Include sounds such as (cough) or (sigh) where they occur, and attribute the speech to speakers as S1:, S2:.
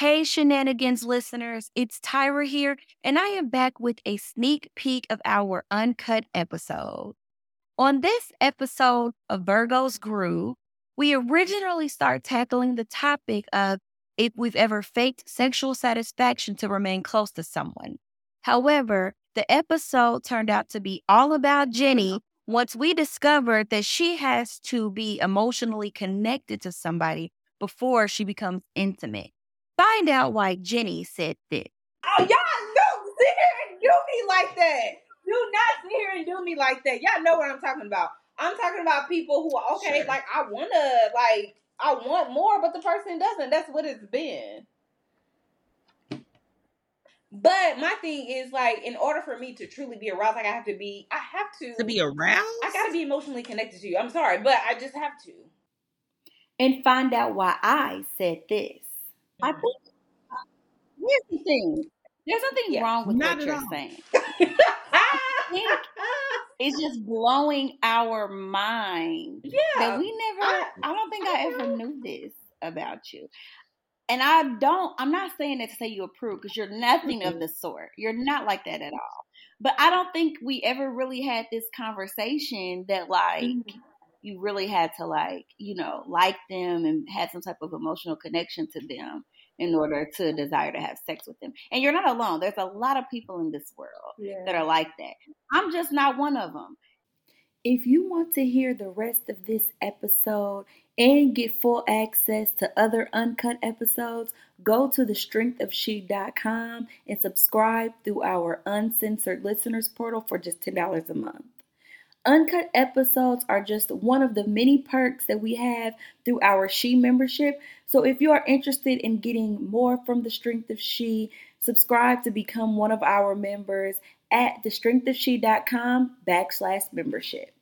S1: Hey, shenanigans listeners, it's Tyra here, and I am back with a sneak peek of our uncut episode. On this episode of Virgo's Groove, we originally start tackling the topic of if we've ever faked sexual satisfaction to remain close to someone. However, the episode turned out to be all about Jenny once we discovered that she has to be emotionally connected to somebody before she becomes intimate. Find out why Jenny said this.
S2: Oh, y'all don't sit here and do me like that. Do not sit here and do me like that. Y'all know what I'm talking about. I'm talking about people who are okay,
S3: Sure.
S2: like I wanna like I want more, but the person doesn't. That's what it's been. But my thing is like, in order for me to truly be aroused, like I have to be, I have to,
S3: To be aroused?
S2: I gotta be emotionally connected to you. I'm sorry, but I just have to.
S4: and find out why I said this. I think here's the thing. There's nothing
S2: Yeah.
S4: wrong with
S3: Not
S4: what you're
S3: all.
S4: saying. (laughs) It's just blowing our mind
S2: yeah,
S4: that we never.
S2: I-
S4: I, don't think I,
S2: I
S4: ever
S2: know.
S4: knew this about you. And I don't. I'm not saying that to say you approve because you're nothing of the sort. You're not like that at all. But I don't think we ever really had this conversation that like
S2: Mm-hmm.
S4: You really had to like you know like them and had some type of emotional connection to them in order to desire to have sex with them. And you're not alone. There's a lot of people in this world
S2: yeah.
S4: that are like that. I'm just not one of them. If you want to hear the rest of this episode and get full access to other uncut episodes, go to thestrengthofshe.com and subscribe through our uncensored listeners portal for just $10 a month. Uncut episodes are just one of the many perks that we have through our She membership. So if you are interested in getting more from The Strength of She, subscribe to become one of our members at thestrengthofshe.com backslash membership.